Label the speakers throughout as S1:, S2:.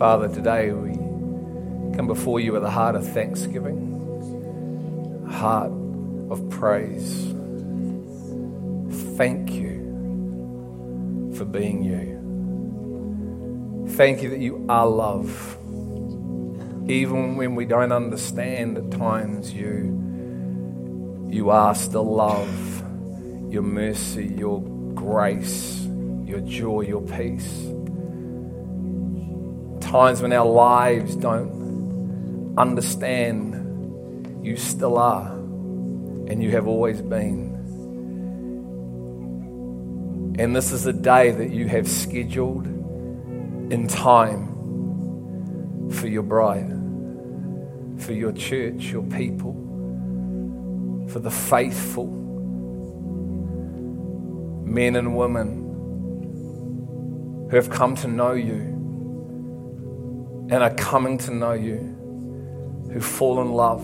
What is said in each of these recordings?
S1: Father, today we come before you with a heart of thanksgiving, a heart of praise. Thank you for being you. Thank you that you are love. Even when we don't understand at times, you, you are still love, your mercy, your grace, your joy, your peace. Times when our lives don't understand, you still are, and you have always been. And this is a day that you have scheduled in time for your bride, for your church, your people, for the faithful men and women who have come to know you and are coming to know you, who fall in love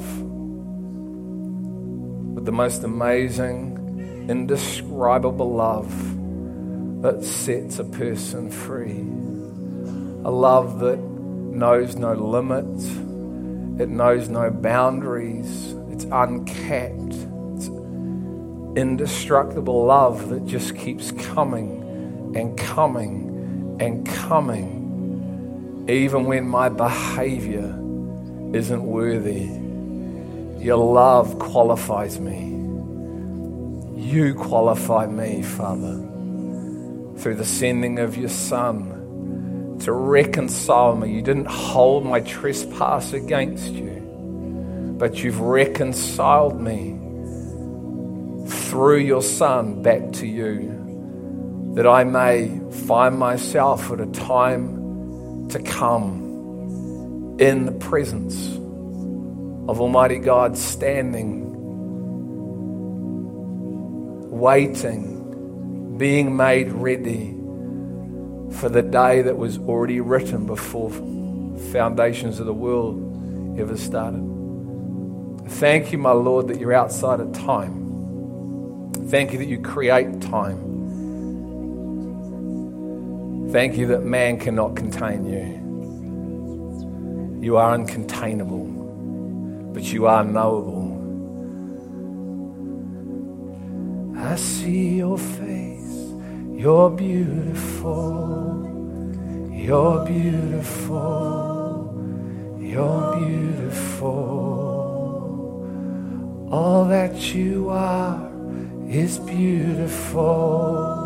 S1: with the most amazing, indescribable love that sets a person free. A love that knows no limits, it knows no boundaries, it's uncapped, it's indestructible love that just keeps coming and coming and coming, even when my behavior isn't worthy. Your love qualifies me. You qualify me, Father through the sending of your Son to reconcile me. You didn't hold my trespass against you, but you've reconciled me through your Son back to you, that I may find myself at a time to come in the presence of Almighty God, standing, waiting being made ready for the day that was already written before foundations of the world ever started. Thank you, my Lord, that you're outside of time. Thank you that you create time. Thank you that man cannot contain you. You are uncontainable, but you are knowable. I see your face. You're beautiful. You're beautiful. You're beautiful. All that you are is beautiful.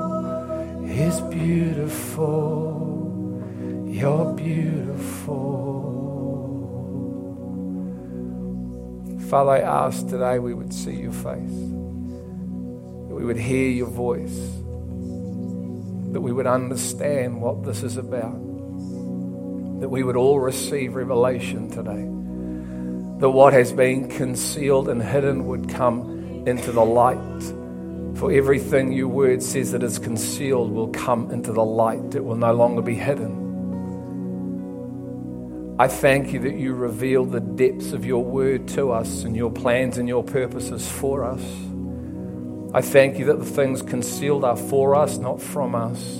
S1: Is beautiful. You're beautiful. Father, I ask today we would see your face, that we would hear your voice that we would understand what this is about, that we would all receive revelation today, that what has been concealed and hidden would come into the light. For everything your word says that is concealed will come into the light, it will no longer be hidden. I thank you that you reveal the depths of your word to us and your plans and your purposes for us. I thank you that the things concealed are for us, not from us.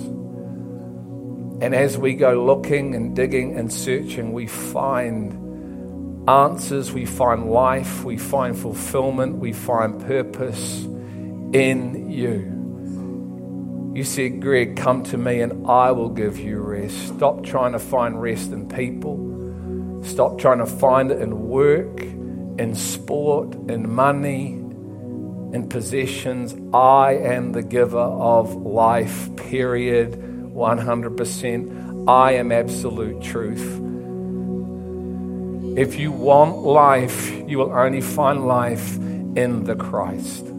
S1: And as we go looking and digging and searching, we find answers, we find life, we find fulfillment, we find purpose in you. You said, Greg, come to me and I will give you rest. Stop trying to find rest in people. Stop trying to find it in work, in sport, in money, in possessions. I am the giver of life, period, 100%. I am absolute truth. If you want life, you will only find life in the Christ,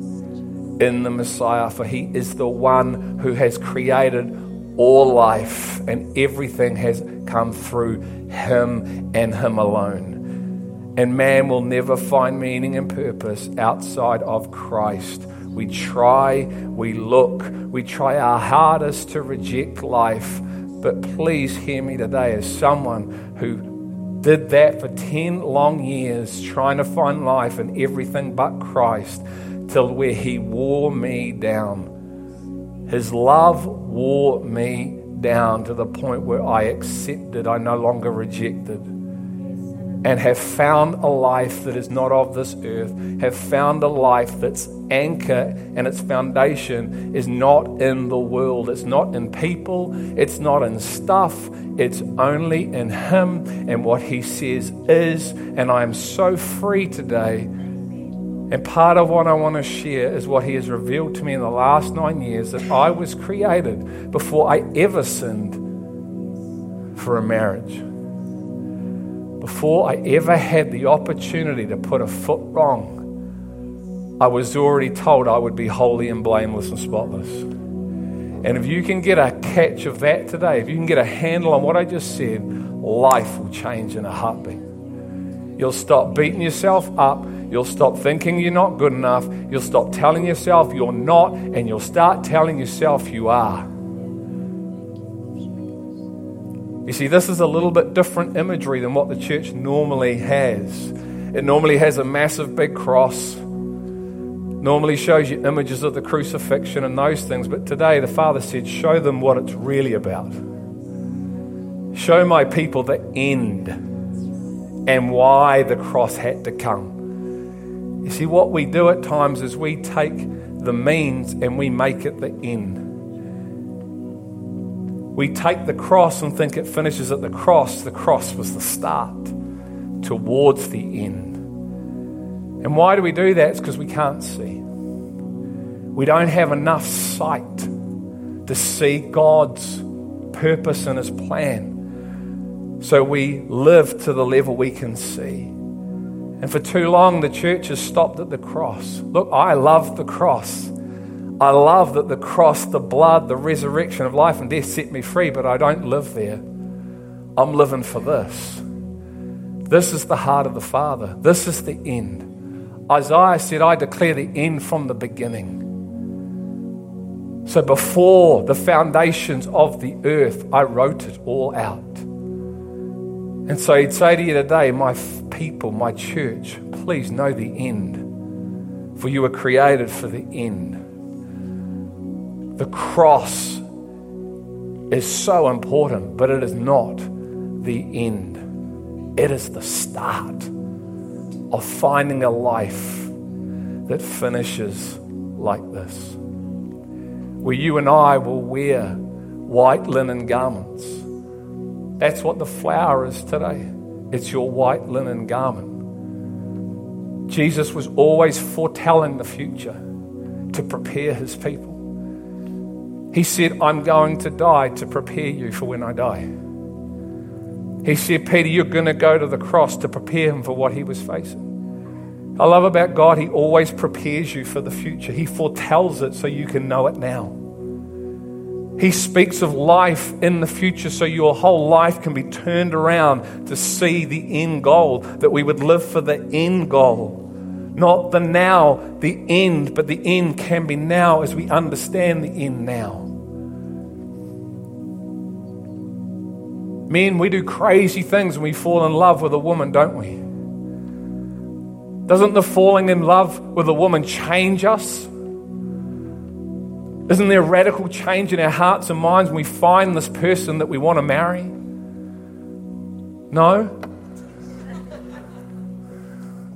S1: in the Messiah, for He is the one who has created all life, and everything has come through Him and Him alone. And man will never find meaning and purpose outside of Christ. We try, we look, we try our hardest to reject life. But please hear me today as someone who did that for 10 long years, trying to find life in everything but Christ, till where He wore me down. His love wore me down to the point where I accepted, I no longer rejected, and have found a life that is not of this earth, have found a life that's anchor and its foundation is not in the world, it's not in people, it's not in stuff, it's only in Him and what He says is. And I am so free today and part of what I want to share is what He has revealed to me in the last nine years that I was created before I ever sinned for a marriage. Before I ever had the opportunity to put a foot wrong, I was already told I would be holy and blameless and spotless. And if you can get a catch of that today, if you can get a handle on what I just said, life will change in a heartbeat. You'll stop beating yourself up You'll stop thinking you're not good enough. You'll stop telling yourself you're not, and you'll start telling yourself you are. You see, this is a little bit different imagery than what the church normally has. It normally has a massive big cross, normally shows you images of the crucifixion and those things. But today, the Father said, Show them what it's really about. Show my people the end and why the cross had to come. You see, what we do at times is we take the means and we make it the end. We take the cross and think it finishes at the cross. The cross was the start towards the end. And why do we do that? It's because we can't see. We don't have enough sight to see God's purpose and His plan. So we live to the level we can see. And for too long, the church has stopped at the cross. Look, I love the cross. I love that the cross, the blood, the resurrection of life and death set me free, but I don't live there. I'm living for this. This is the heart of the Father. This is the end. Isaiah said, I declare the end from the beginning. So before the foundations of the earth, I wrote it all out. And so he'd say to you today, my people, my church, please know the end. For you were created for the end. The cross is so important, but it is not the end. It is the start of finding a life that finishes like this. Where you and I will wear white linen garments that's what the flower is today. It's your white linen garment. Jesus was always foretelling the future to prepare his people. He said, I'm going to die to prepare you for when I die. He said, Peter, you're going to go to the cross to prepare him for what he was facing. I love about God, he always prepares you for the future. He foretells it so you can know it now. He speaks of life in the future so your whole life can be turned around to see the end goal, that we would live for the end goal. Not the now, the end, but the end can be now as we understand the end now. Men, we do crazy things when we fall in love with a woman, don't we? Doesn't the falling in love with a woman change us? Isn't there a radical change in our hearts and minds when we find this person that we want to marry? No?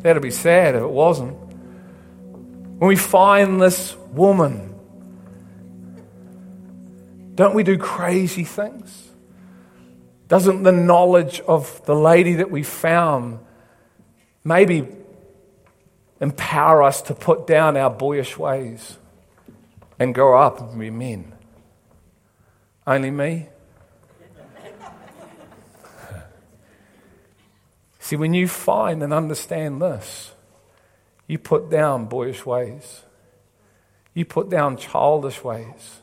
S1: That'd be sad if it wasn't. When we find this woman, don't we do crazy things? Doesn't the knowledge of the lady that we found maybe empower us to put down our boyish ways? And grow up and be men. Only me? See, when you find and understand this, you put down boyish ways. You put down childish ways.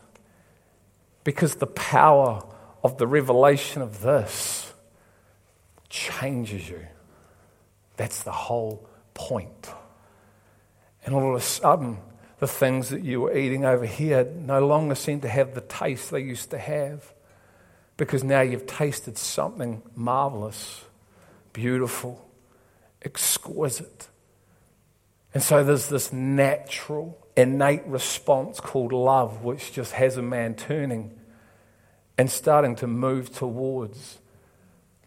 S1: Because the power of the revelation of this changes you. That's the whole point. And all of a sudden, the things that you were eating over here no longer seem to have the taste they used to have because now you've tasted something marvelous, beautiful, exquisite. And so there's this natural, innate response called love, which just has a man turning and starting to move towards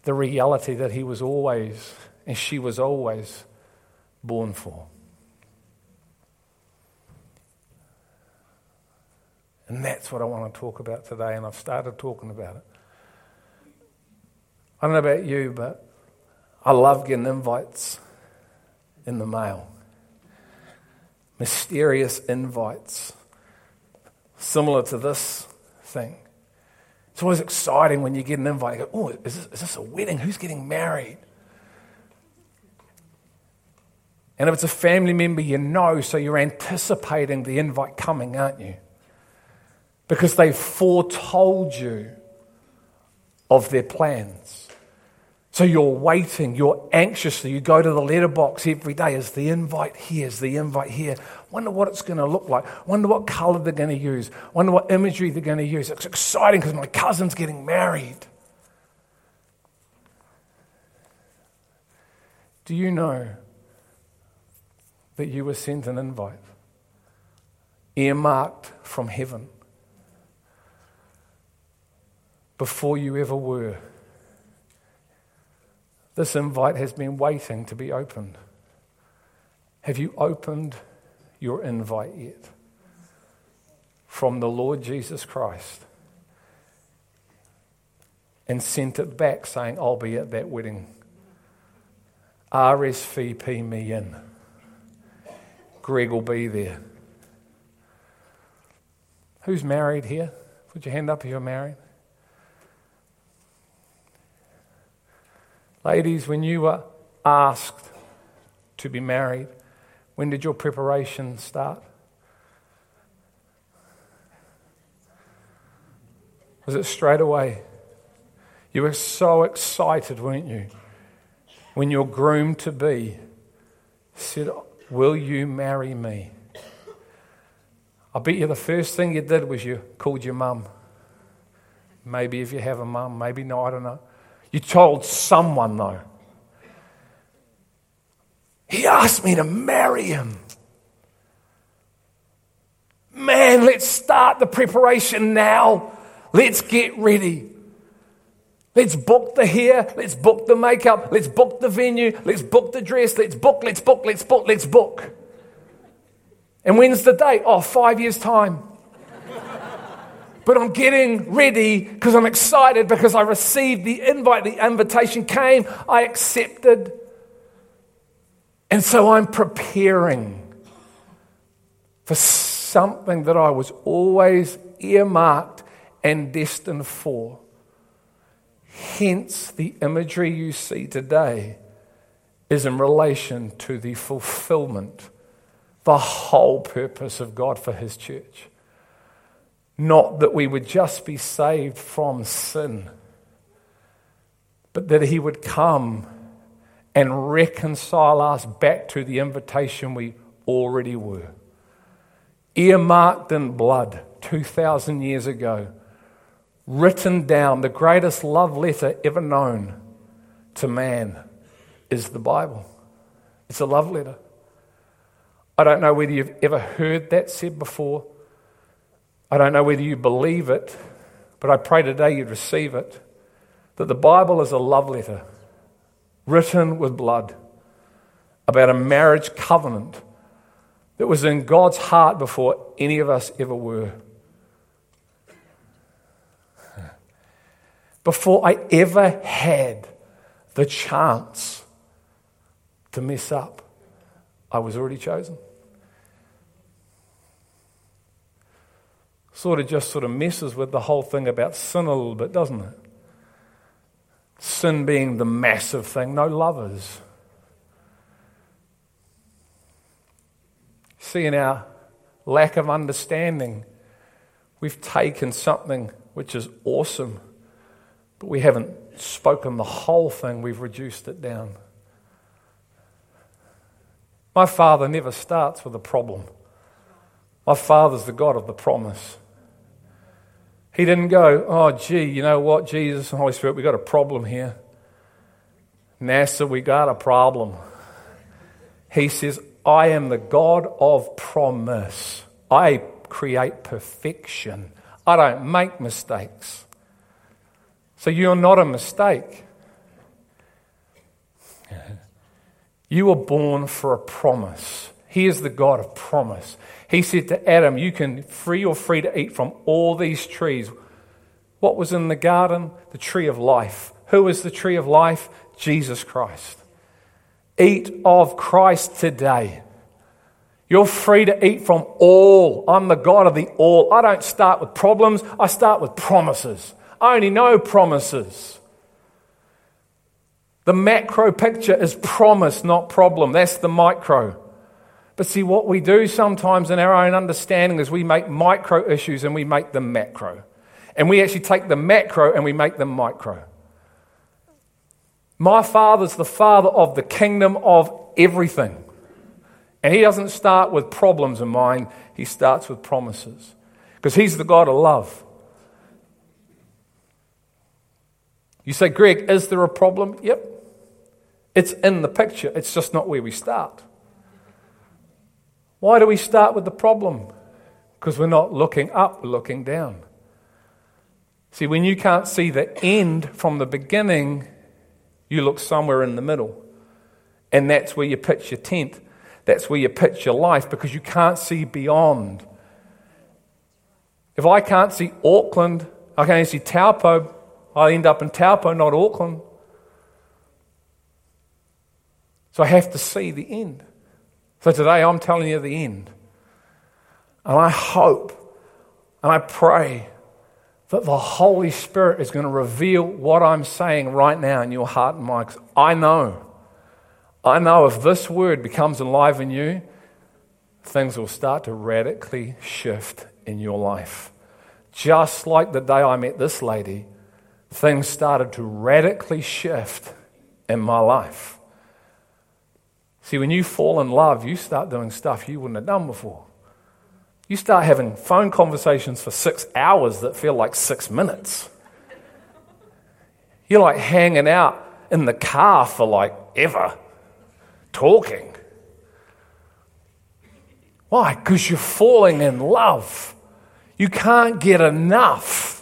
S1: the reality that he was always and she was always born for. And that's what I want to talk about today, and I've started talking about it. I don't know about you, but I love getting invites in the mail. Mysterious invites, similar to this thing. It's always exciting when you get an invite. Go, oh, is this, is this a wedding? Who's getting married? And if it's a family member you know, so you're anticipating the invite coming, aren't you? Because they've foretold you of their plans. So you're waiting, you're anxiously, you go to the letterbox every day. Is the invite here? Is the invite here? Wonder what it's going to look like. Wonder what color they're going to use. Wonder what imagery they're going to use. It's exciting because my cousin's getting married. Do you know that you were sent an invite, earmarked from heaven, before you ever were? This invite has been waiting to be opened. Have you opened your invite yet? From the Lord Jesus Christ and sent it back saying, I'll be at that wedding. RSVP me in. Greg will be there. Who's married here? Put your hand up if you're married. Ladies, when you were asked to be married, when did your preparation start? Was it straight away? You were so excited, weren't you? When your groom to be said, Will you marry me? I bet you the first thing you did was you called your mum. Maybe if you have a mum, maybe not, I don't know. You told someone, though. He asked me to marry him. Man, let's start the preparation now. Let's get ready. Let's book the hair. Let's book the makeup. Let's book the venue. Let's book the dress. Let's book, let's book, let's book, let's book. And when's the date? Oh, five years' time but I'm getting ready because I'm excited because I received the invite, the invitation came, I accepted. And so I'm preparing for something that I was always earmarked and destined for. Hence, the imagery you see today is in relation to the fulfillment, the whole purpose of God for His church. Not that we would just be saved from sin, but that He would come and reconcile us back to the invitation we already were. Earmarked in blood 2,000 years ago, written down, the greatest love letter ever known to man is the Bible. It's a love letter. I don't know whether you've ever heard that said before. I don't know whether you believe it, but I pray today you'd receive it. That the Bible is a love letter written with blood about a marriage covenant that was in God's heart before any of us ever were. Before I ever had the chance to mess up, I was already chosen. Sort of just sort of messes with the whole thing about sin a little bit, doesn't it? Sin being the massive thing, no lovers. See, in our lack of understanding, we've taken something which is awesome, but we haven't spoken the whole thing, we've reduced it down. My father never starts with a problem. My father's the God of the promise. He didn't go, oh, gee, you know what, Jesus and Holy Spirit, we got a problem here. NASA, we got a problem. He says, I am the God of promise. I create perfection. I don't make mistakes. So you're not a mistake. You were born for a promise. He is the God of promise. He said to Adam, You can free or free to eat from all these trees. What was in the garden? The tree of life. Who is the tree of life? Jesus Christ. Eat of Christ today. You're free to eat from all. I'm the God of the all. I don't start with problems, I start with promises. I only know promises. The macro picture is promise, not problem. That's the micro. But see, what we do sometimes in our own understanding is we make micro issues and we make them macro. And we actually take the macro and we make them micro. My father's the father of the kingdom of everything. And he doesn't start with problems in mind, he starts with promises. Because he's the God of love. You say, Greg, is there a problem? Yep. It's in the picture, it's just not where we start. Why do we start with the problem? Because we're not looking up, we're looking down. See, when you can't see the end from the beginning, you look somewhere in the middle. And that's where you pitch your tent. That's where you pitch your life because you can't see beyond. If I can't see Auckland, I can only see Taupo. I end up in Taupo, not Auckland. So I have to see the end. So today I'm telling you the end. And I hope and I pray that the Holy Spirit is going to reveal what I'm saying right now in your heart and mind. I know, I know if this word becomes alive in you, things will start to radically shift in your life. Just like the day I met this lady, things started to radically shift in my life. See, when you fall in love, you start doing stuff you wouldn't have done before. You start having phone conversations for six hours that feel like six minutes. You're like hanging out in the car for like ever, talking. Why? Because you're falling in love. You can't get enough.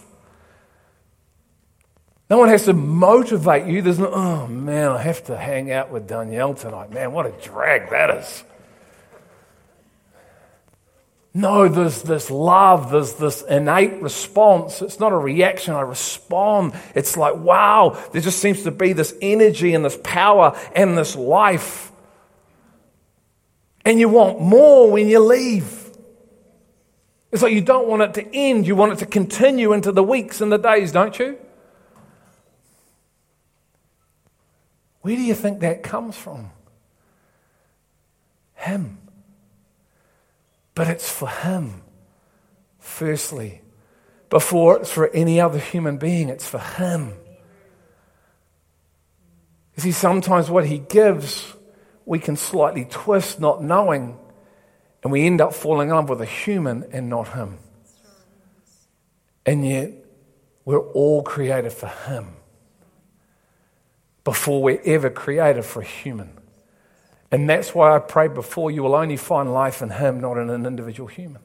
S1: No one has to motivate you. There's no, oh man, I have to hang out with Danielle tonight. Man, what a drag that is. No, there's this love, there's this innate response. It's not a reaction, I respond. It's like, wow, there just seems to be this energy and this power and this life. And you want more when you leave. It's like you don't want it to end, you want it to continue into the weeks and the days, don't you? Where do you think that comes from? Him. But it's for Him, firstly. Before it's for any other human being, it's for Him. You see, sometimes what He gives, we can slightly twist, not knowing, and we end up falling in love with a human and not Him. And yet, we're all created for Him before we're ever created for a human. And that's why I pray before you will only find life in Him, not in an individual human.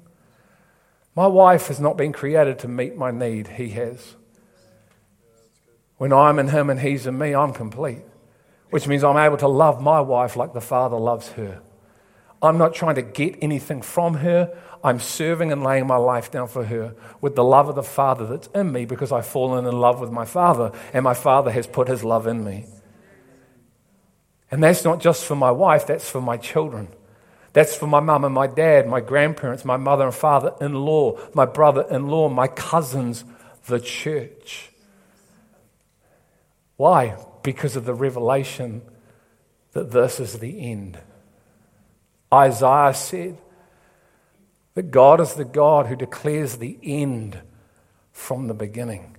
S1: My wife has not been created to meet my need, He has. When I'm in Him and He's in me, I'm complete, which means I'm able to love my wife like the Father loves her. I'm not trying to get anything from her. I'm serving and laying my life down for her with the love of the Father that's in me because I've fallen in love with my Father and my Father has put His love in me. And that's not just for my wife, that's for my children. That's for my mum and my dad, my grandparents, my mother and father in law, my brother in law, my cousins, the church. Why? Because of the revelation that this is the end. Isaiah said that God is the God who declares the end from the beginning.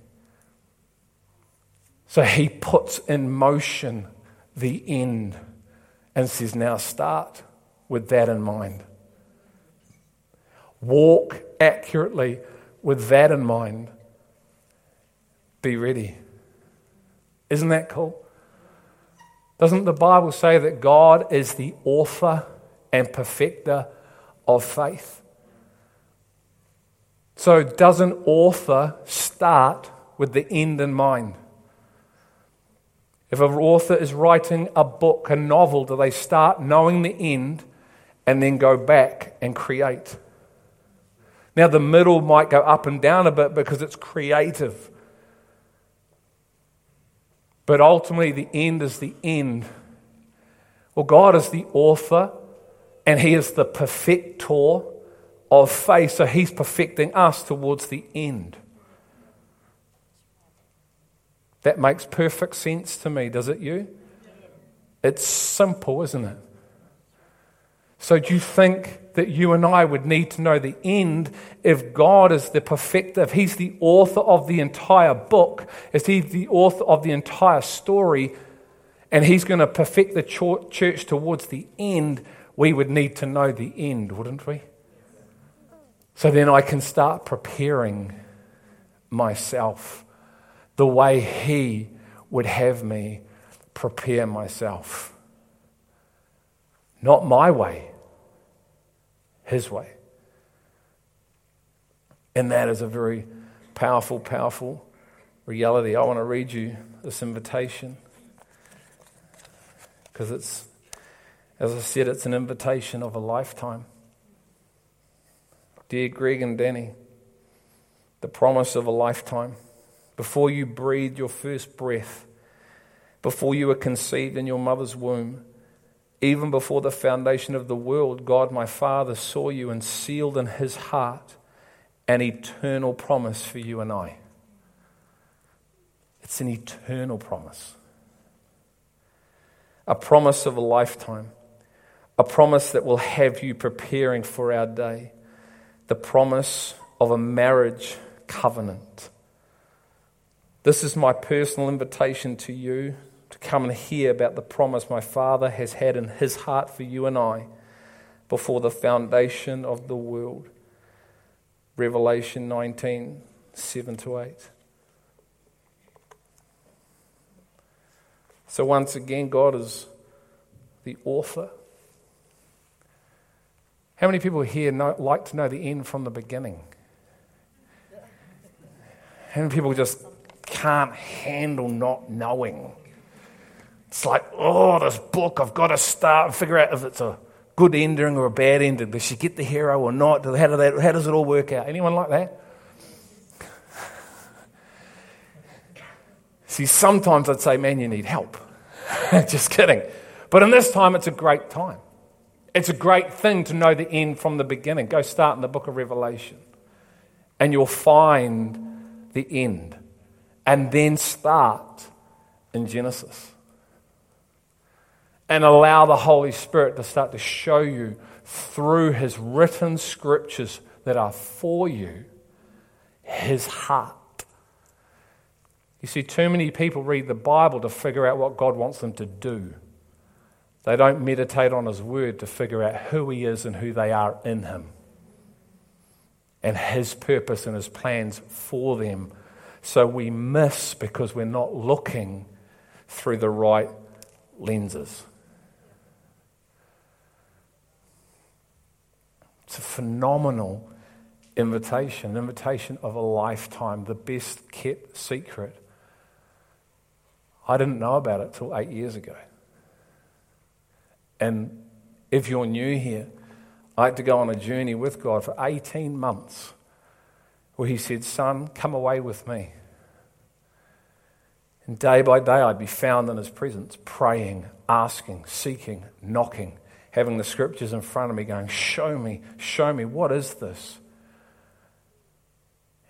S1: So he puts in motion the end and says, now start with that in mind. Walk accurately with that in mind. Be ready. Isn't that cool? Doesn't the Bible say that God is the author and perfecter of faith? So, doesn't author start with the end in mind? If an author is writing a book, a novel, do they start knowing the end and then go back and create? Now, the middle might go up and down a bit because it's creative. But ultimately, the end is the end. Well, God is the author and He is the perfector of faith. So He's perfecting us towards the end. That makes perfect sense to me, does it you? It's simple, isn't it? So, do you think that you and I would need to know the end if God is the perfecter, if He's the author of the entire book, if He's the author of the entire story, and He's going to perfect the church towards the end? We would need to know the end, wouldn't we? So then I can start preparing myself the way He would have me prepare myself. Not my way, His way. And that is a very powerful, powerful reality. I want to read you this invitation because it's, as I said, it's an invitation of a lifetime. Dear Greg and Danny, the promise of a lifetime. Before you breathed your first breath, before you were conceived in your mother's womb, even before the foundation of the world, God my Father saw you and sealed in his heart an eternal promise for you and I. It's an eternal promise, a promise of a lifetime, a promise that will have you preparing for our day, the promise of a marriage covenant this is my personal invitation to you to come and hear about the promise my Father has had in His heart for you and I before the foundation of the world. Revelation 19 7 to 8. So, once again, God is the author. How many people here know, like to know the end from the beginning? How many people just can't handle not knowing. It's like, oh, this book, I've got to start and figure out if it's a good ending or a bad ending. Does she get the hero or not? How, do that, how does it all work out? Anyone like that? See, sometimes I'd say, man, you need help. Just kidding. But in this time, it's a great time. It's a great thing to know the end from the beginning. Go start in the book of Revelation, and you'll find the end and then start in Genesis. And allow the Holy Spirit to start to show you through His written scriptures that are for you His heart. You see, too many people read the Bible to figure out what God wants them to do. They don't meditate on His Word to figure out who He is and who they are in Him and His purpose and His plans for them so we miss because we're not looking through the right lenses. It's a phenomenal invitation, an invitation of a lifetime, the best kept secret. I didn't know about it till eight years ago. And if you're new here, I had to go on a journey with God for 18 months where he said, Son, come away with me. And day by day, I'd be found in his presence, praying, asking, seeking, knocking, having the scriptures in front of me, going, Show me, show me, what is this?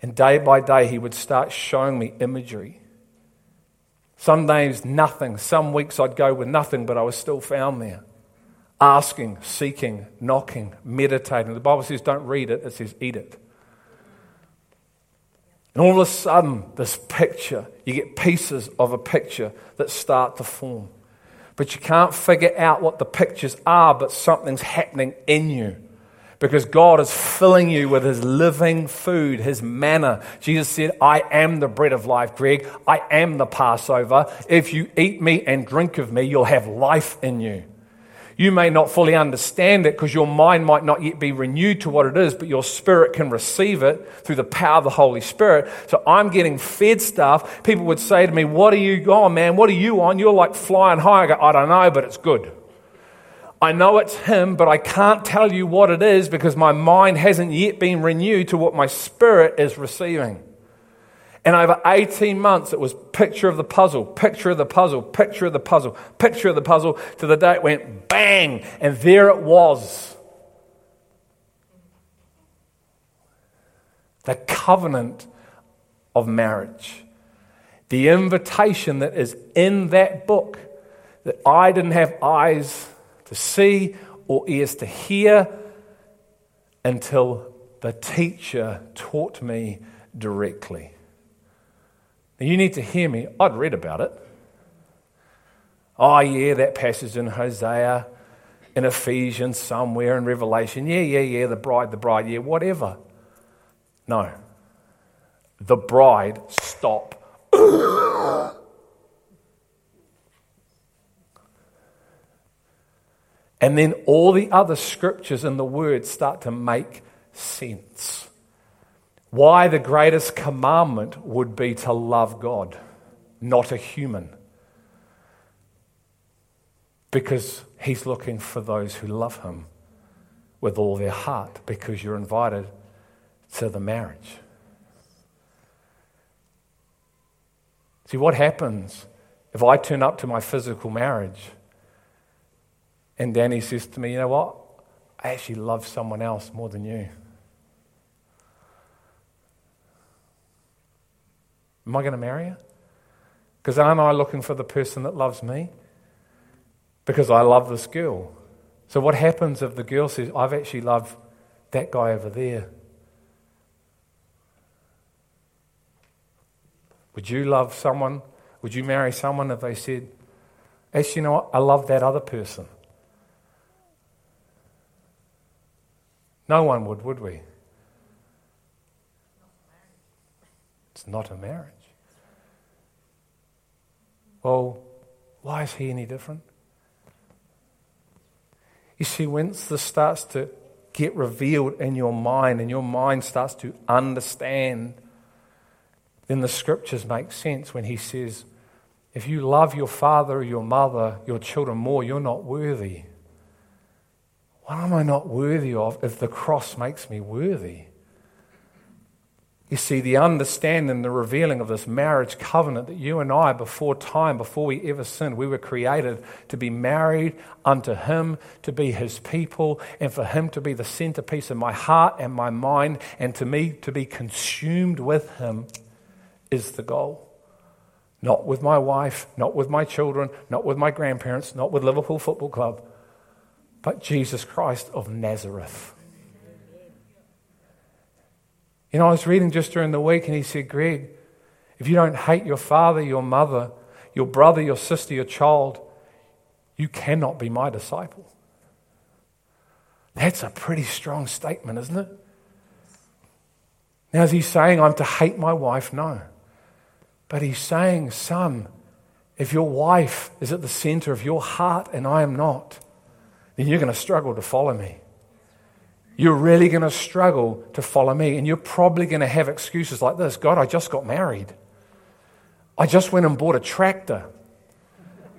S1: And day by day, he would start showing me imagery. Some days, nothing. Some weeks, I'd go with nothing, but I was still found there. Asking, seeking, knocking, meditating. The Bible says, don't read it, it says, eat it. And all of a sudden, this picture, you get pieces of a picture that start to form. But you can't figure out what the pictures are, but something's happening in you. Because God is filling you with His living food, His manna. Jesus said, I am the bread of life, Greg. I am the Passover. If you eat me and drink of me, you'll have life in you. You may not fully understand it because your mind might not yet be renewed to what it is, but your spirit can receive it through the power of the Holy Spirit. So I'm getting fed stuff. People would say to me, What are you on, man? What are you on? You're like flying high. I go, I don't know, but it's good. I know it's Him, but I can't tell you what it is because my mind hasn't yet been renewed to what my spirit is receiving. And over 18 months, it was picture of the puzzle, picture of the puzzle, picture of the puzzle, picture of the puzzle, to the day it went bang, and there it was. The covenant of marriage. The invitation that is in that book that I didn't have eyes to see or ears to hear until the teacher taught me directly. Now, you need to hear me. I'd read about it. Oh, yeah, that passage in Hosea, in Ephesians, somewhere in Revelation. Yeah, yeah, yeah, the bride, the bride, yeah, whatever. No. The bride, stop. and then all the other scriptures in the Word start to make sense why the greatest commandment would be to love God, not a human. Because he's looking for those who love him with all their heart, because you're invited to the marriage. See, what happens if I turn up to my physical marriage and Danny says to me, You know what? I actually love someone else more than you. Am I going to marry her? Because aren't I looking for the person that loves me? Because I love this girl. So, what happens if the girl says, I've actually loved that guy over there? Would you love someone? Would you marry someone if they said, Actually, you know what? I love that other person? No one would, would we? It's not a marriage. Well, why is he any different? You see, once this starts to get revealed in your mind and your mind starts to understand, then the scriptures make sense when he says, if you love your father or your mother, your children more, you're not worthy. What am I not worthy of if the cross makes me worthy? You see, the understanding, the revealing of this marriage covenant that you and I, before time, before we ever sinned, we were created to be married unto Him, to be His people, and for Him to be the centerpiece of my heart and my mind, and to me to be consumed with Him is the goal. Not with my wife, not with my children, not with my grandparents, not with Liverpool Football Club, but Jesus Christ of Nazareth. You know, I was reading just during the week and he said, Greg, if you don't hate your father, your mother, your brother, your sister, your child, you cannot be my disciple. That's a pretty strong statement, isn't it? Now, is he saying I'm to hate my wife? No. But he's saying, son, if your wife is at the center of your heart and I am not, then you're going to struggle to follow me you're really going to struggle to follow me. And you're probably going to have excuses like this God, I just got married. I just went and bought a tractor.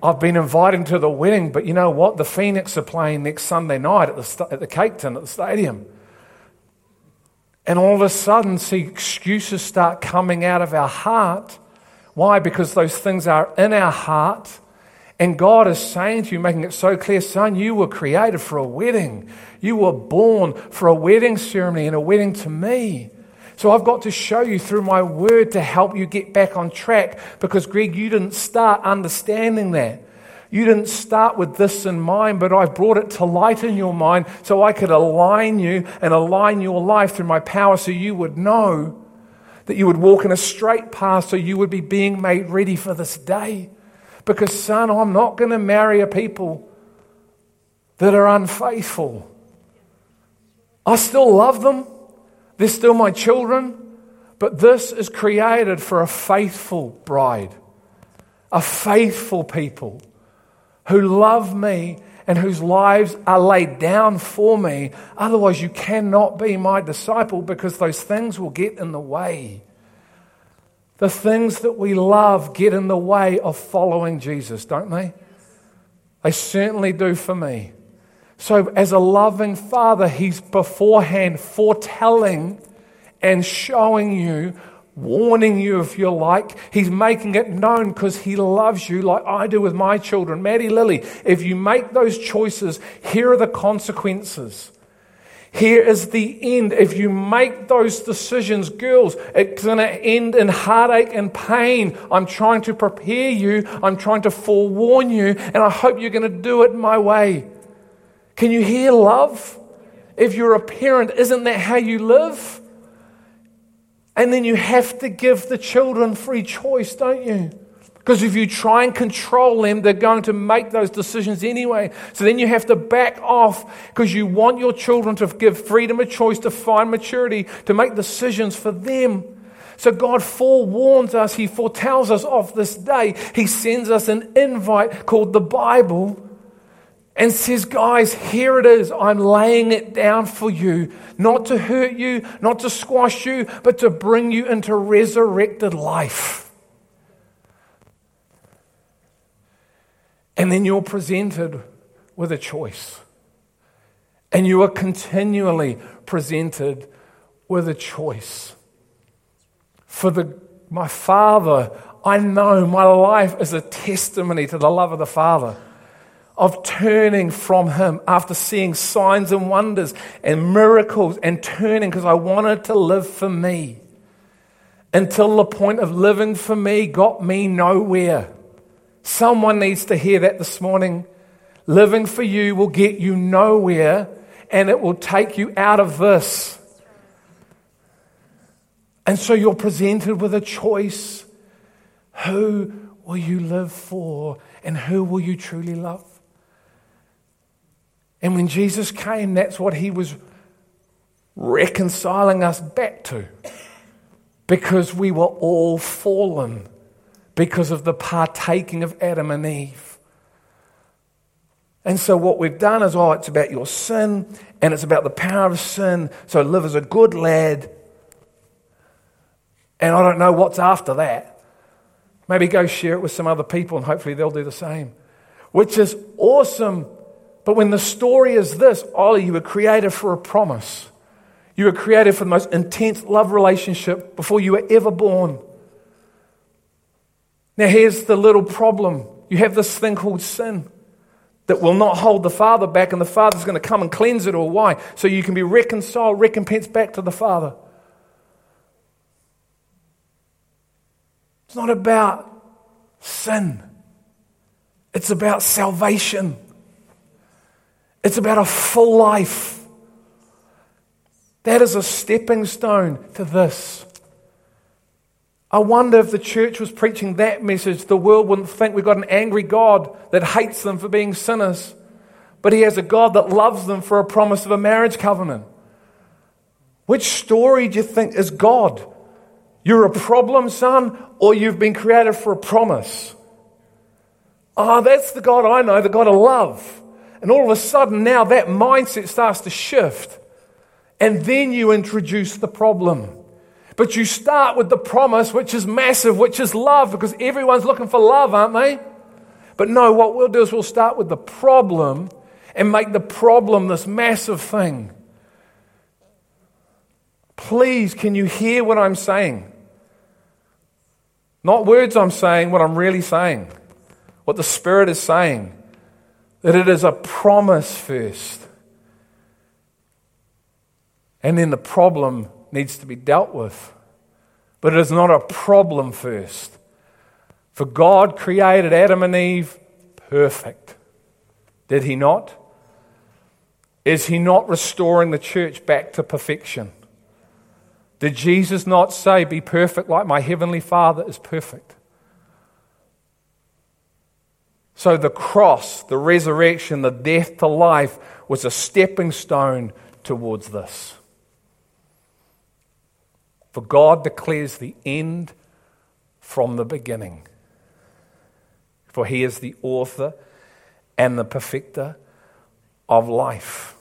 S1: I've been invited to the wedding, but you know what? The Phoenix are playing next Sunday night at the, at the Cake Tin, at the stadium. And all of a sudden, see, excuses start coming out of our heart. Why? Because those things are in our heart and God is saying to you, making it so clear, son, you were created for a wedding. You were born for a wedding ceremony and a wedding to me. So I've got to show you through my word to help you get back on track because, Greg, you didn't start understanding that. You didn't start with this in mind, but I've brought it to light in your mind so I could align you and align your life through my power so you would know that you would walk in a straight path so you would be being made ready for this day. Because, son, I'm not going to marry a people that are unfaithful. I still love them, they're still my children, but this is created for a faithful bride, a faithful people who love me and whose lives are laid down for me. Otherwise, you cannot be my disciple because those things will get in the way. The things that we love get in the way of following Jesus, don't they? They certainly do for me. So, as a loving father, he's beforehand foretelling and showing you, warning you if you like. He's making it known because he loves you like I do with my children. Maddie Lily, if you make those choices, here are the consequences. Here is the end. If you make those decisions, girls, it's going to end in heartache and pain. I'm trying to prepare you. I'm trying to forewarn you, and I hope you're going to do it my way. Can you hear love? If you're a parent, isn't that how you live? And then you have to give the children free choice, don't you? Because if you try and control them, they're going to make those decisions anyway. So then you have to back off because you want your children to give freedom of choice, to find maturity, to make decisions for them. So God forewarns us, He foretells us of this day. He sends us an invite called the Bible and says, Guys, here it is. I'm laying it down for you, not to hurt you, not to squash you, but to bring you into resurrected life. And then you're presented with a choice. And you are continually presented with a choice. For the, my Father, I know my life is a testimony to the love of the Father, of turning from Him after seeing signs and wonders and miracles and turning because I wanted to live for me until the point of living for me got me nowhere. Someone needs to hear that this morning. Living for you will get you nowhere and it will take you out of this. And so you're presented with a choice. Who will you live for and who will you truly love? And when Jesus came, that's what he was reconciling us back to. Because we were all fallen because of the partaking of Adam and Eve. And so, what we've done is, oh, it's about your sin and it's about the power of sin. So, live as a good lad. And I don't know what's after that. Maybe go share it with some other people and hopefully they'll do the same. Which is awesome. But when the story is this, Ollie, you were created for a promise. You were created for the most intense love relationship before you were ever born. Now, here's the little problem you have this thing called sin that will not hold the Father back, and the Father's going to come and cleanse it all. Why? So you can be reconciled, recompensed back to the Father. It's not about sin, it's about salvation, it's about a full life. That is a stepping stone to this. I wonder if the church was preaching that message, the world wouldn't think we've got an angry God that hates them for being sinners, but He has a God that loves them for a promise of a marriage covenant. Which story do you think is God? You're a problem, son, or you've been created for a promise? Ah, oh, that's the God I know, the God of love. And all of a sudden, now that mindset starts to shift. And then you introduce the problem. But you start with the promise, which is massive, which is love, because everyone's looking for love, aren't they? But no, what we'll do is we'll start with the problem and make the problem this massive thing. Please, can you hear what I'm saying? Not words I'm saying, what I'm really saying. What the Spirit is saying. That it is a promise first. And then the problem needs to be dealt with. But it is not a problem first. For God created Adam and Eve perfect. Did He not? Is He not restoring the church back to perfection? Did Jesus not say, Be perfect like my heavenly Father is perfect? So the cross, the resurrection, the death to life was a stepping stone towards this. For God declares the end from the beginning. For he is the author and the perfecter of life.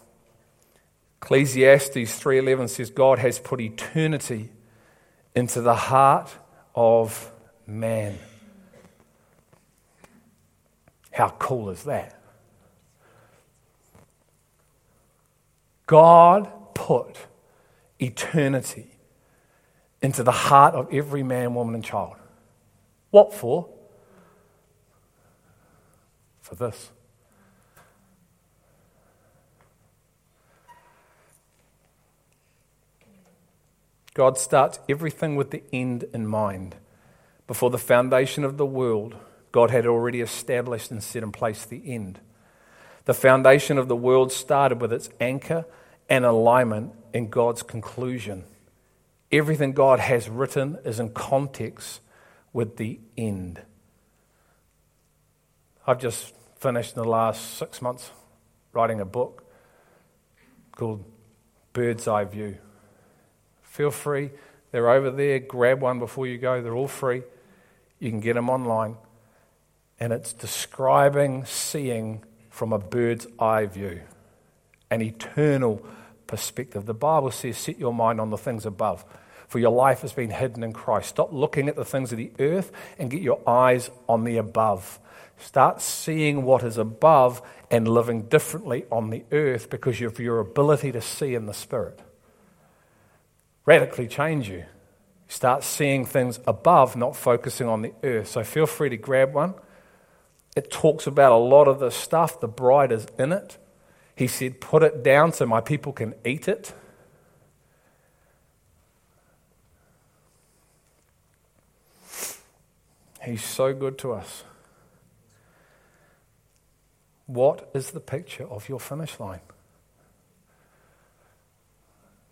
S1: Ecclesiastes 3:11 says God has put eternity into the heart of man. How cool is that? God put eternity into the heart of every man, woman, and child. What for? For this. God starts everything with the end in mind. Before the foundation of the world, God had already established and set in place the end. The foundation of the world started with its anchor and alignment in God's conclusion. Everything God has written is in context with the end. I've just finished in the last six months writing a book called Bird's Eye View. Feel free, they're over there. Grab one before you go, they're all free. You can get them online. And it's describing seeing from a bird's eye view, an eternal perspective. The Bible says, Set your mind on the things above, for your life has been hidden in Christ. Stop looking at the things of the earth and get your eyes on the above. Start seeing what is above and living differently on the earth because of your ability to see in the Spirit. Radically change you. Start seeing things above, not focusing on the earth. So feel free to grab one. It talks about a lot of the stuff. The bride is in it. He said, Put it down so my people can eat it. He's so good to us. What is the picture of your finish line?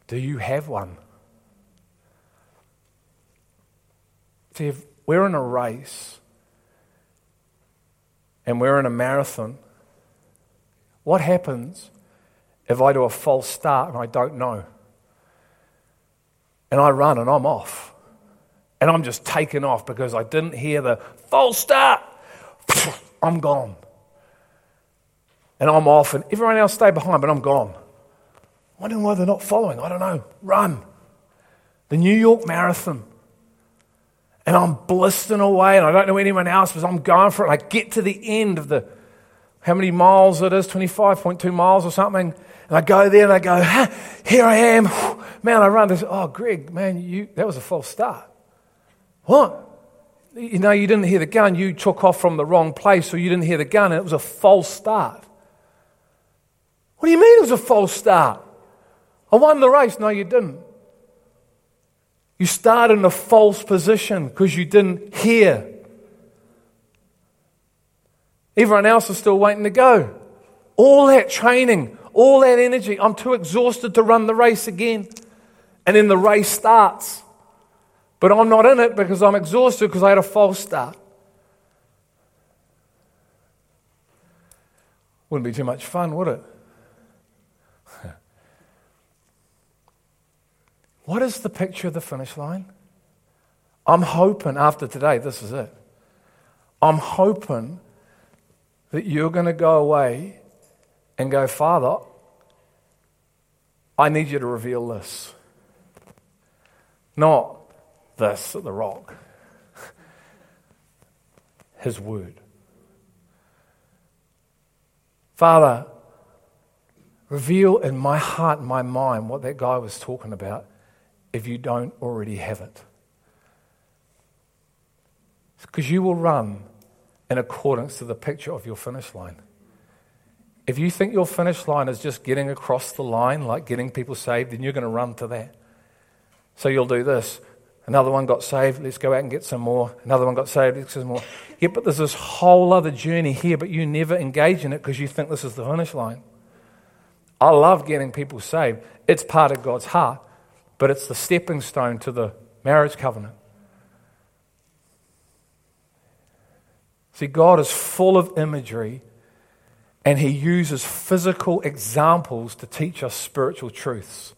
S1: Do you have one? See, if we're in a race and we're in a marathon, what happens if I do a false start and I don't know? And I run and I'm off. And I'm just taken off because I didn't hear the false start. I'm gone. And I'm off, and everyone else stay behind, but I'm gone. Wondering why they're not following. I don't know. Run. The New York Marathon and I'm blistering away, and I don't know anyone else, but I'm going for it. I get to the end of the, how many miles it is, 25.2 miles or something, and I go there and I go, here I am. Man, I run this. Oh, Greg, man, you, that was a false start. What? You know, you didn't hear the gun. You took off from the wrong place, or you didn't hear the gun, and it was a false start. What do you mean it was a false start? I won the race. No, you didn't. You start in a false position because you didn't hear. Everyone else is still waiting to go. All that training, all that energy, I'm too exhausted to run the race again. And then the race starts. But I'm not in it because I'm exhausted because I had a false start. Wouldn't be too much fun, would it? What is the picture of the finish line? I'm hoping after today, this is it. I'm hoping that you're going to go away and go, Father, I need you to reveal this. Not this at the rock, His word. Father, reveal in my heart and my mind what that guy was talking about if you don't already have it. Because you will run in accordance to the picture of your finish line. If you think your finish line is just getting across the line, like getting people saved, then you're going to run to that. So you'll do this. Another one got saved, let's go out and get some more. Another one got saved, let's get some more. Yeah, but there's this whole other journey here, but you never engage in it because you think this is the finish line. I love getting people saved. It's part of God's heart but it's the stepping stone to the marriage covenant. See, God is full of imagery and He uses physical examples to teach us spiritual truths.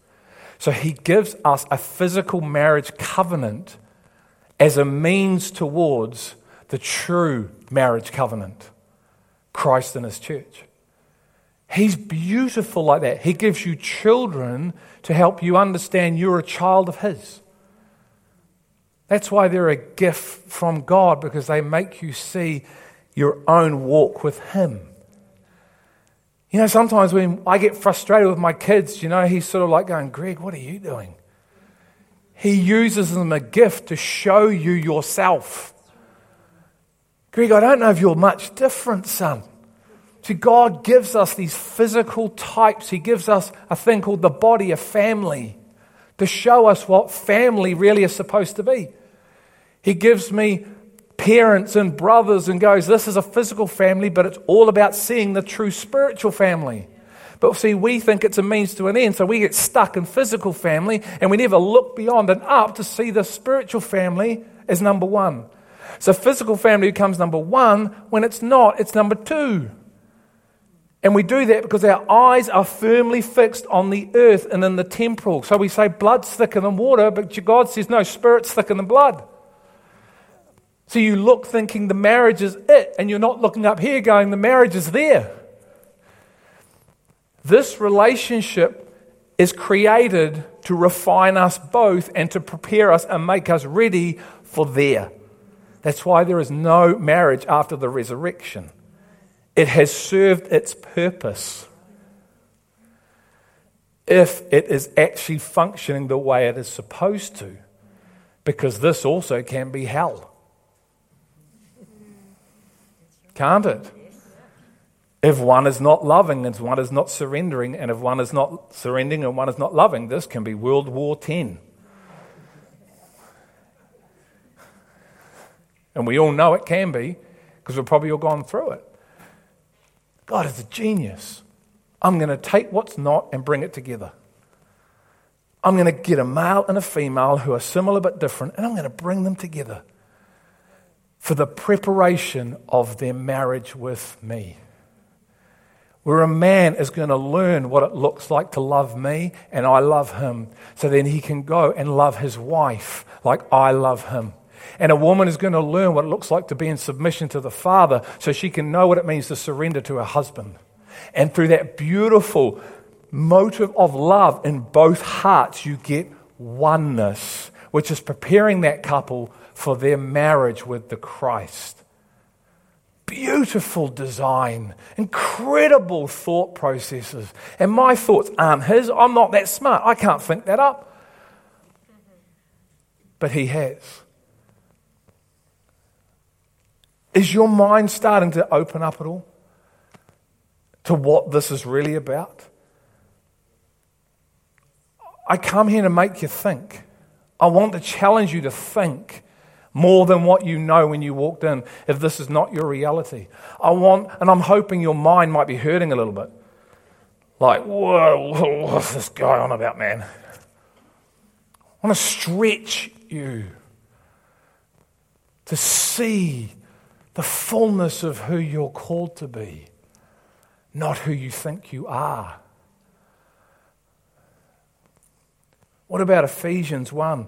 S1: So He gives us a physical marriage covenant as a means towards the true marriage covenant Christ and His church. He's beautiful like that. He gives you children to help you understand you're a child of His. That's why they're a gift from God because they make you see your own walk with Him. You know, sometimes when I get frustrated with my kids, you know, he's sort of like going, Greg, what are you doing? He uses them a gift to show you yourself. Greg, I don't know if you're much different, son. See, God gives us these physical types. He gives us a thing called the body, a family, to show us what family really is supposed to be. He gives me parents and brothers and goes, This is a physical family, but it's all about seeing the true spiritual family. But see, we think it's a means to an end, so we get stuck in physical family and we never look beyond and up to see the spiritual family as number one. So physical family becomes number one when it's not, it's number two. And we do that because our eyes are firmly fixed on the earth and in the temporal. So we say blood's thicker than water, but God says no, spirit's thicker than blood. So you look thinking the marriage is it, and you're not looking up here going, the marriage is there. This relationship is created to refine us both and to prepare us and make us ready for there. That's why there is no marriage after the resurrection. It has served its purpose if it is actually functioning the way it is supposed to, because this also can be hell. Can't it? If one is not loving and one is not surrendering, and if one is not surrendering and one is not loving, this can be World War X. And we all know it can be because we've probably all gone through it. God is a genius. I'm going to take what's not and bring it together. I'm going to get a male and a female who are similar but different, and I'm going to bring them together for the preparation of their marriage with me. Where a man is going to learn what it looks like to love me and I love him, so then he can go and love his wife like I love him. And a woman is going to learn what it looks like to be in submission to the Father so she can know what it means to surrender to her husband. And through that beautiful motive of love in both hearts, you get oneness, which is preparing that couple for their marriage with the Christ. Beautiful design, incredible thought processes. And my thoughts aren't his. I'm not that smart. I can't think that up. But he has. Is your mind starting to open up at all to what this is really about? I come here to make you think. I want to challenge you to think more than what you know when you walked in if this is not your reality. I want, and I'm hoping your mind might be hurting a little bit. Like, whoa, what's this guy on about, man? I want to stretch you to see the fullness of who you're called to be, not who you think you are. What about Ephesians 1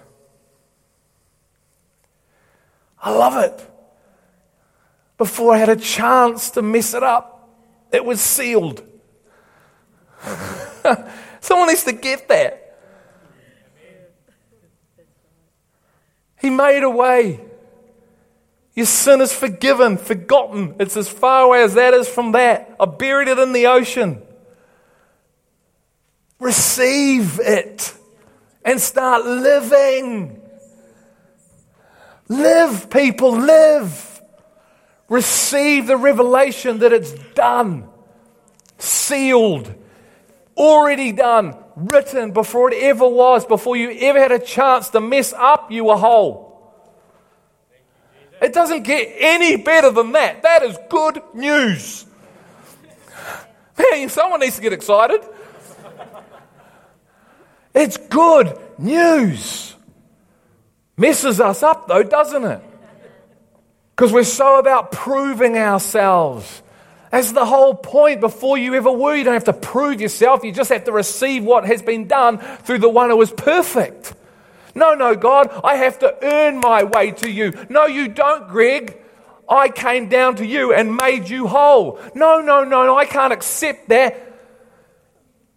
S1: I love it. Before I had a chance to mess it up, it was sealed. Someone needs to get that. He made a way. Your sin is forgiven, forgotten. It's as far away as that is from that. I buried it in the ocean. Receive it and start living. Live, people, live. Receive the revelation that it's done, sealed, already done, written before it ever was, before you ever had a chance to mess up, you were whole. It doesn't get any better than that. That is good news. Man, someone needs to get excited. It's good news. Messes us up though, doesn't it? Because we're so about proving ourselves. That's the whole point. Before you ever woo, you don't have to prove yourself. You just have to receive what has been done through the one who is perfect. No, no, God, I have to earn my way to you. No, you don't, Greg. I came down to you and made you whole. No, no, no, no, I can't accept that.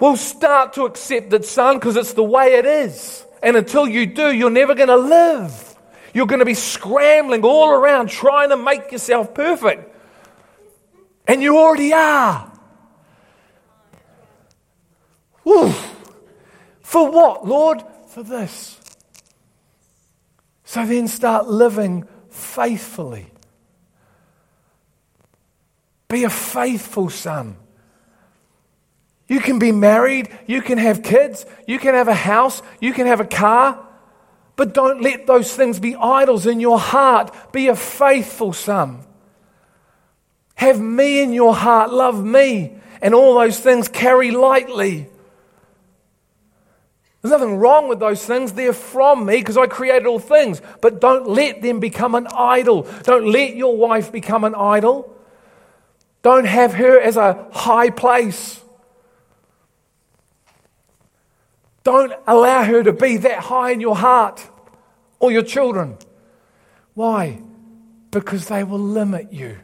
S1: We'll start to accept it, son, because it's the way it is. And until you do, you're never going to live. You're going to be scrambling all around trying to make yourself perfect. And you already are. For what, Lord? For this. So then start living faithfully. Be a faithful son. You can be married, you can have kids, you can have a house, you can have a car, but don't let those things be idols in your heart. Be a faithful son. Have me in your heart, love me, and all those things carry lightly. There's nothing wrong with those things. They're from me because I created all things. But don't let them become an idol. Don't let your wife become an idol. Don't have her as a high place. Don't allow her to be that high in your heart or your children. Why? Because they will limit you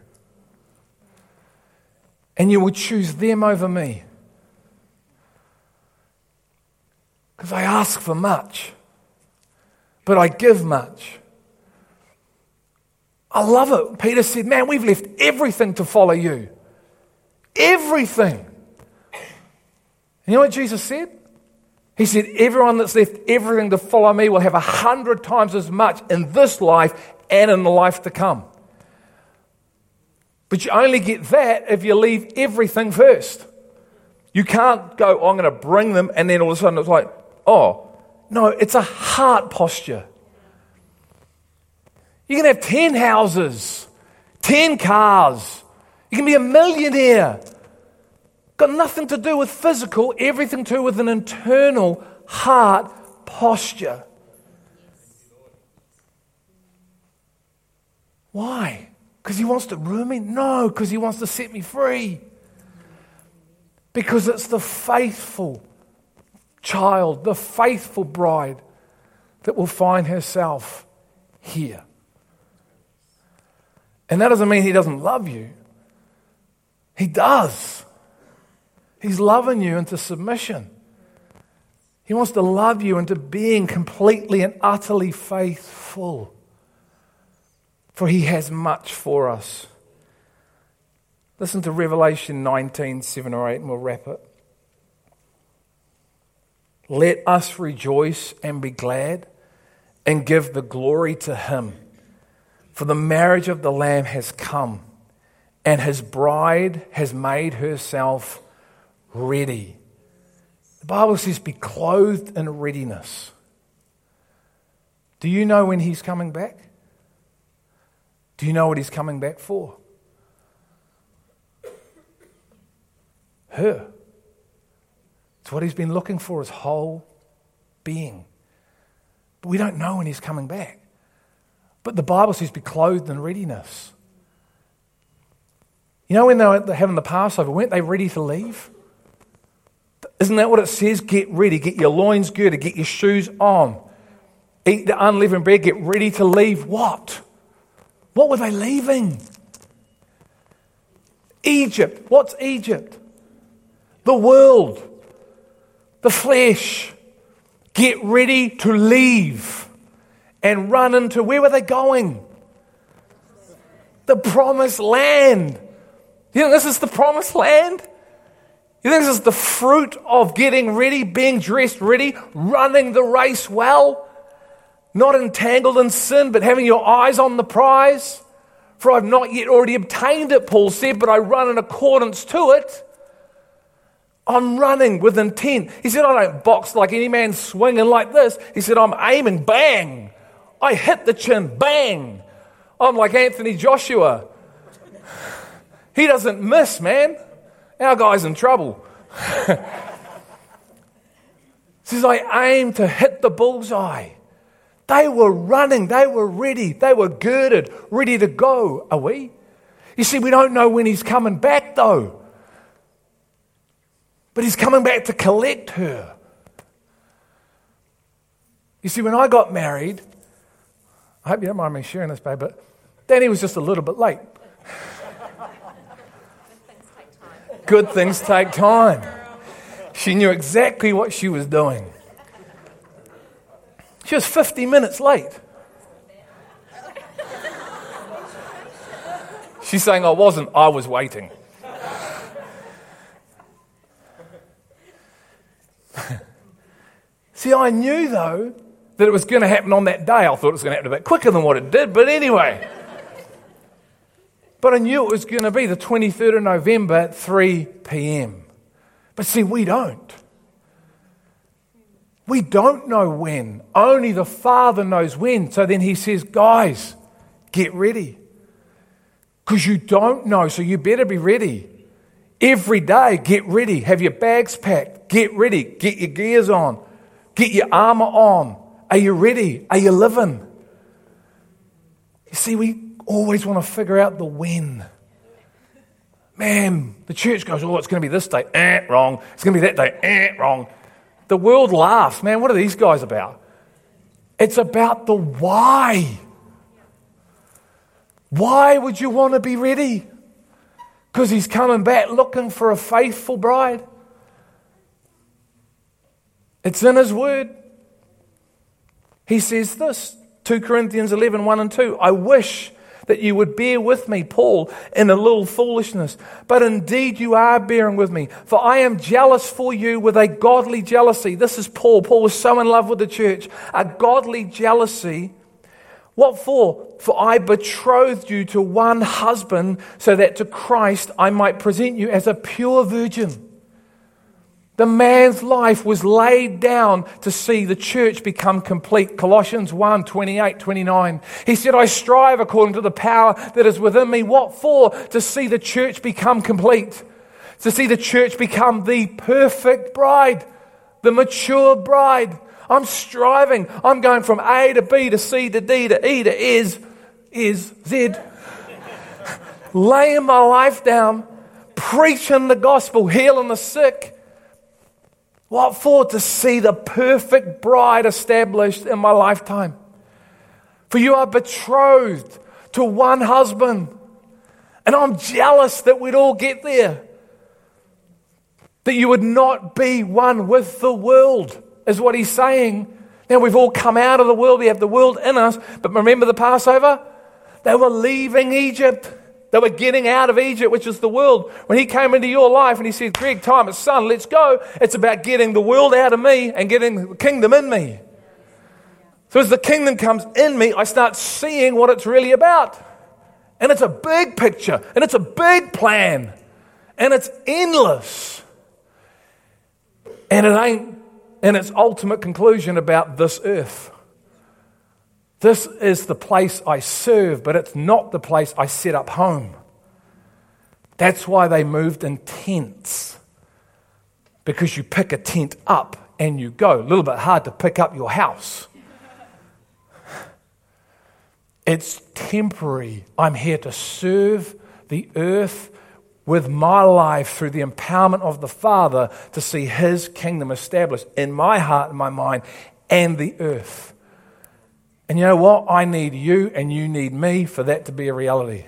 S1: and you will choose them over me. Because I ask for much, but I give much. I love it. Peter said, Man, we've left everything to follow you. Everything. And you know what Jesus said? He said, Everyone that's left everything to follow me will have a hundred times as much in this life and in the life to come. But you only get that if you leave everything first. You can't go, oh, I'm going to bring them, and then all of a sudden it's like, oh, no, it's a heart posture. You can have 10 houses, 10 cars, you can be a millionaire. Got nothing to do with physical, everything to do with an internal heart posture. Why? Because he wants to ruin me? No, because he wants to set me free. Because it's the faithful child, the faithful bride that will find herself here. And that doesn't mean he doesn't love you, he does. He's loving you into submission. He wants to love you into being completely and utterly faithful for he has much for us. Listen to Revelation 19, 7 or 8, and we'll wrap it. Let us rejoice and be glad and give the glory to him. For the marriage of the Lamb has come, and his bride has made herself ready. The Bible says, be clothed in readiness. Do you know when he's coming back? Do you know what he's coming back for? Her. It's what he's been looking for his whole being. But we don't know when he's coming back. But the Bible says be clothed in readiness. You know when they were having the Passover, weren't they ready to leave? Isn't that what it says? Get ready, get your loins girded, get your shoes on, eat the unleavened bread, get ready to leave what? What were they leaving? Egypt. What's Egypt? The world, the flesh. Get ready to leave and run into where were they going? The promised land. You think this is the promised land? This is the fruit of getting ready, being dressed ready, running the race well? not entangled in sin, but having your eyes on the prize. For I've not yet already obtained it, Paul said, but I run in accordance to it. I'm running with intent. He said, I don't box like any man swinging like this. He said, I'm aiming, bang. I hit the chin, bang. I'm like Anthony Joshua. He doesn't miss, man. Our guy's in trouble. says, I aim to hit the bullseye. They were running, they were ready, they were girded, ready to go. Are we? You see, we don't know when he's coming back, though. But he's coming back to collect her. You see, when I got married, I hope you don't mind me sharing this, babe, but Danny was just a little bit late. Good things take time. She knew exactly what she was doing. She was 50 minutes late. She's saying I wasn't, I was waiting. See, I knew though that it was going to happen on that day. I thought it was going to happen a bit quicker than what it did, but anyway. But I knew it was going to be the 23rd of November at 3 p.m. But see, we don't. We don't know when. Only the Father knows when. So then he says, guys, get ready. Because you don't know, so you better be ready. Every day, get ready. Have your bags packed. Get ready. Get your gears on. Get your armor on. Are you ready? Are you living? You see, we always want to figure out the when. Man, the church goes, oh, it's going to be this day. Eh, wrong. It's going to be that day. Eh, wrong. The world laughs. Man, what are these guys about? It's about the why. Why would you want to be ready? Because he's coming back looking for a faithful bride. It's in his word. He says this 2 Corinthians 11 1 and 2. I wish that you would bear with me, Paul, in a little foolishness. But indeed you are bearing with me, for I am jealous for you with a godly jealousy. This is Paul. Paul was so in love with the church. A godly jealousy. What for? For I betrothed you to one husband, so that to Christ I might present you as a pure virgin. The man's life was laid down to see the church become complete. Colossians 1 28, 29. He said, I strive according to the power that is within me. What for? To see the church become complete. To see the church become the perfect bride, the mature bride. I'm striving. I'm going from A to B to C to D to E to is, is Z. Laying my life down, preaching the gospel, healing the sick what for? To see the perfect bride established in my lifetime. For you are betrothed to one husband. And I'm jealous that we'd all get there. That you would not be one with the world, is what he's saying. Now we've all come out of the world, we have the world in us, but remember the Passover? They were leaving Egypt. They were getting out of Egypt, which is the world. When he came into your life and he said, Greg, time is son, let's go. It's about getting the world out of me and getting the kingdom in me. So as the kingdom comes in me, I start seeing what it's really about. And it's a big picture, and it's a big plan, and it's endless. And it ain't in its ultimate conclusion about this earth. This is the place I serve, but it's not the place I set up home. That's why they moved in tents. Because you pick a tent up and you go. A little bit hard to pick up your house. It's temporary. I'm here to serve the earth with my life through the empowerment of the Father to see His kingdom established in my heart and my mind and the earth. And you know what? I need you and you need me for that to be a reality.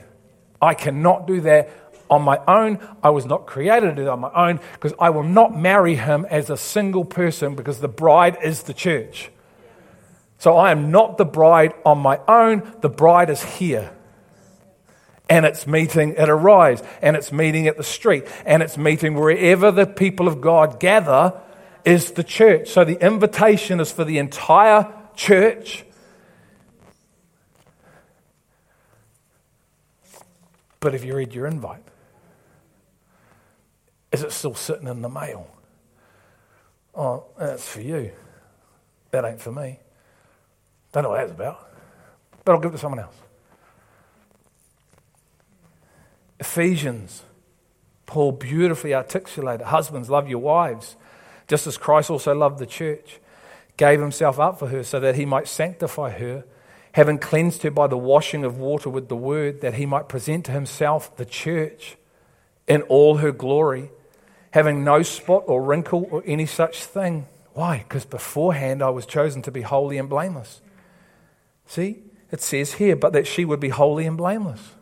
S1: I cannot do that on my own. I was not created to do that on my own because I will not marry him as a single person because the bride is the church. So I am not the bride on my own. The bride is here. And it's meeting at Arise, and it's meeting at the street, and it's meeting wherever the people of God gather is the church. So the invitation is for the entire church But if you read your invite, is it still sitting in the mail? Oh, that's for you. That ain't for me. Don't know what that's about, but I'll give it to someone else. Ephesians, Paul beautifully articulated Husbands, love your wives, just as Christ also loved the church, gave himself up for her so that he might sanctify her, having cleansed her by the washing of water with the word, that he might present to himself the church in all her glory, having no spot or wrinkle or any such thing. Why? Because beforehand I was chosen to be holy and blameless. See, it says here, but that she would be holy and blameless.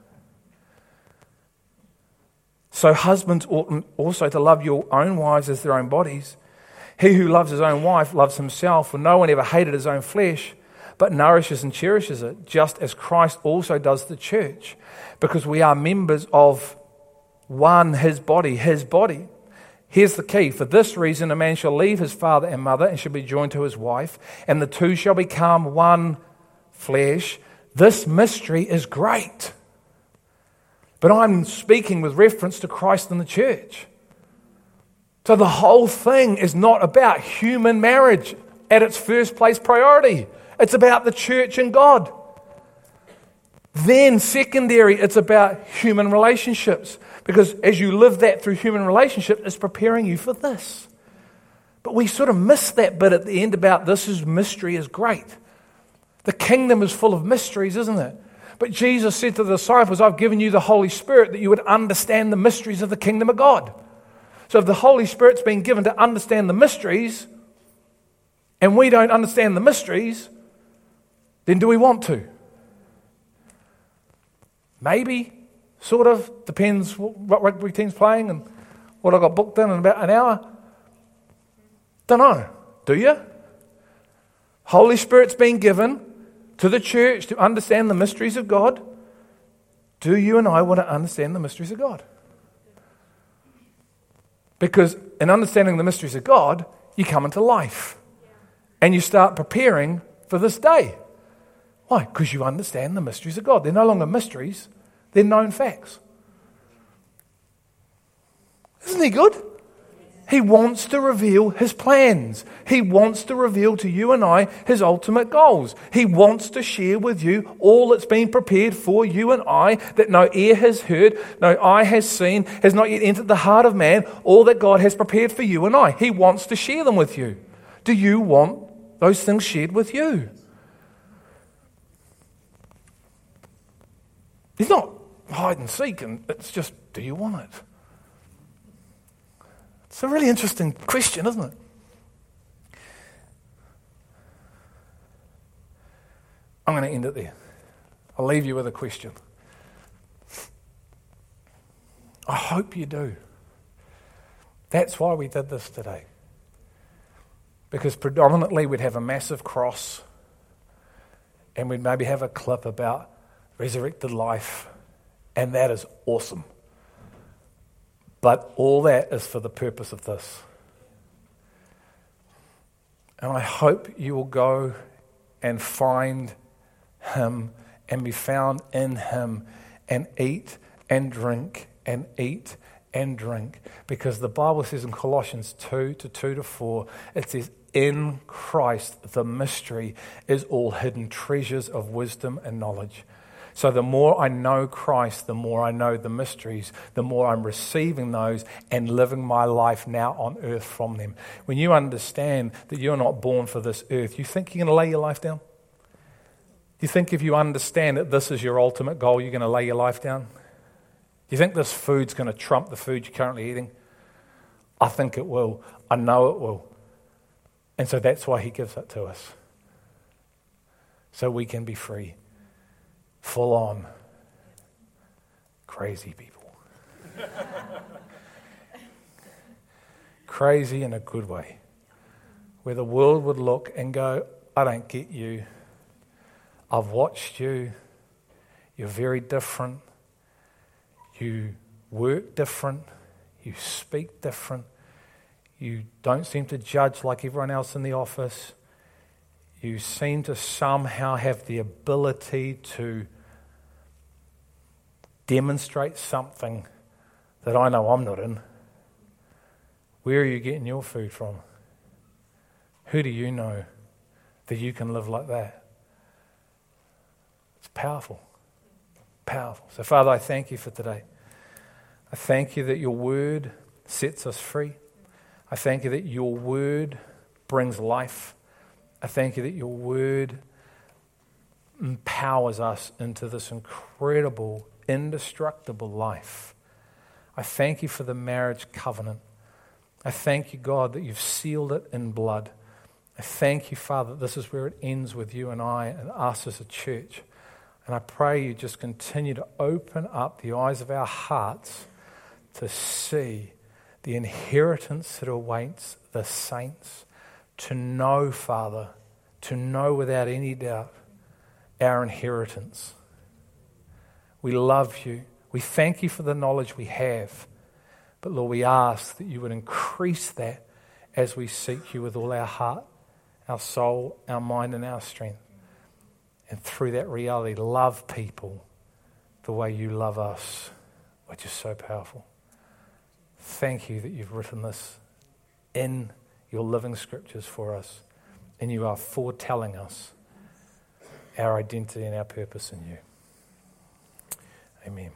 S1: So, husbands ought also to love your own wives as their own bodies. He who loves his own wife loves himself, for no one ever hated his own flesh, but nourishes and cherishes it, just as Christ also does the church, because we are members of one, his body, his body. Here's the key. For this reason, a man shall leave his father and mother and shall be joined to his wife, and the two shall become one flesh. This mystery is great. But I'm speaking with reference to Christ and the church. So the whole thing is not about human marriage at its first place priority, it's about the church and God. Then, secondary, it's about human relationships. Because as you live that through human relationships, it's preparing you for this. But we sort of miss that bit at the end about this is mystery is great. The kingdom is full of mysteries, isn't it? But Jesus said to the disciples, I've given you the Holy Spirit that you would understand the mysteries of the kingdom of God. So if the Holy Spirit's been given to understand the mysteries, and we don't understand the mysteries, then do we want to? Maybe, sort of, depends what rugby team's playing and what I got booked in in about an hour. Don't know. Do you? Holy Spirit's been given to the church to understand the mysteries of God, do you and I want to understand the mysteries of God? Because in understanding the mysteries of God, you come into life and you start preparing for this day. Why? Because you understand the mysteries of God. They're no longer mysteries, they're known facts. Isn't he good? He wants to reveal his plans. He wants to reveal to you and I his ultimate goals. He wants to share with you all that's been prepared for you and I that no ear has heard, no eye has seen, has not yet entered the heart of man, all that God has prepared for you and I. He wants to share them with you. Do you want those things shared with you? It's not hide and seek, and it's just, do you want it? It's a really interesting question, isn't it? I'm going to end it there. I'll leave you with a question. I hope you do. That's why we did this today. Because predominantly we'd have a massive cross and we'd maybe have a clip about resurrected life, and that is awesome. But all that is for the purpose of this. And I hope you will go and find him and be found in him and eat and drink and eat and drink. Because the Bible says in Colossians 2 to 2 to 4, it says, In Christ the mystery is all hidden treasures of wisdom and knowledge. So the more I know Christ, the more I know the mysteries, the more I'm receiving those and living my life now on earth from them. When you understand that you're not born for this earth, you think you're going to lay your life down? Do You think if you understand that this is your ultimate goal, you're going to lay your life down? Do You think this food's going to trump the food you're currently eating? I think it will. I know it will. And so that's why he gives it to us. So we can be free full on crazy people. crazy in a good way. Where the world would look and go, I don't get you. I've watched you. You're very different. You work different. You speak different. You don't seem to judge like everyone else in the office you seem to somehow have the ability to demonstrate something that I know I'm not in. Where are you getting your food from? Who do you know that you can live like that? It's powerful. Powerful. So, Father, I thank you for today. I thank you that your word sets us free. I thank you that your word brings life. I thank you that your word empowers us into this incredible, indestructible life. I thank you for the marriage covenant. I thank you, God, that you've sealed it in blood. I thank you, Father, that this is where it ends with you and I and us as a church. And I pray you just continue to open up the eyes of our hearts to see the inheritance that awaits the saints, to know, Father, to know without any doubt our inheritance. We love you. We thank you for the knowledge we have. But Lord, we ask that you would increase that as we seek you with all our heart, our soul, our mind, and our strength. And through that reality, love people the way you love us, which is so powerful. Thank you that you've written this in your living scriptures for us, and you are foretelling us our identity and our purpose in you. Amen.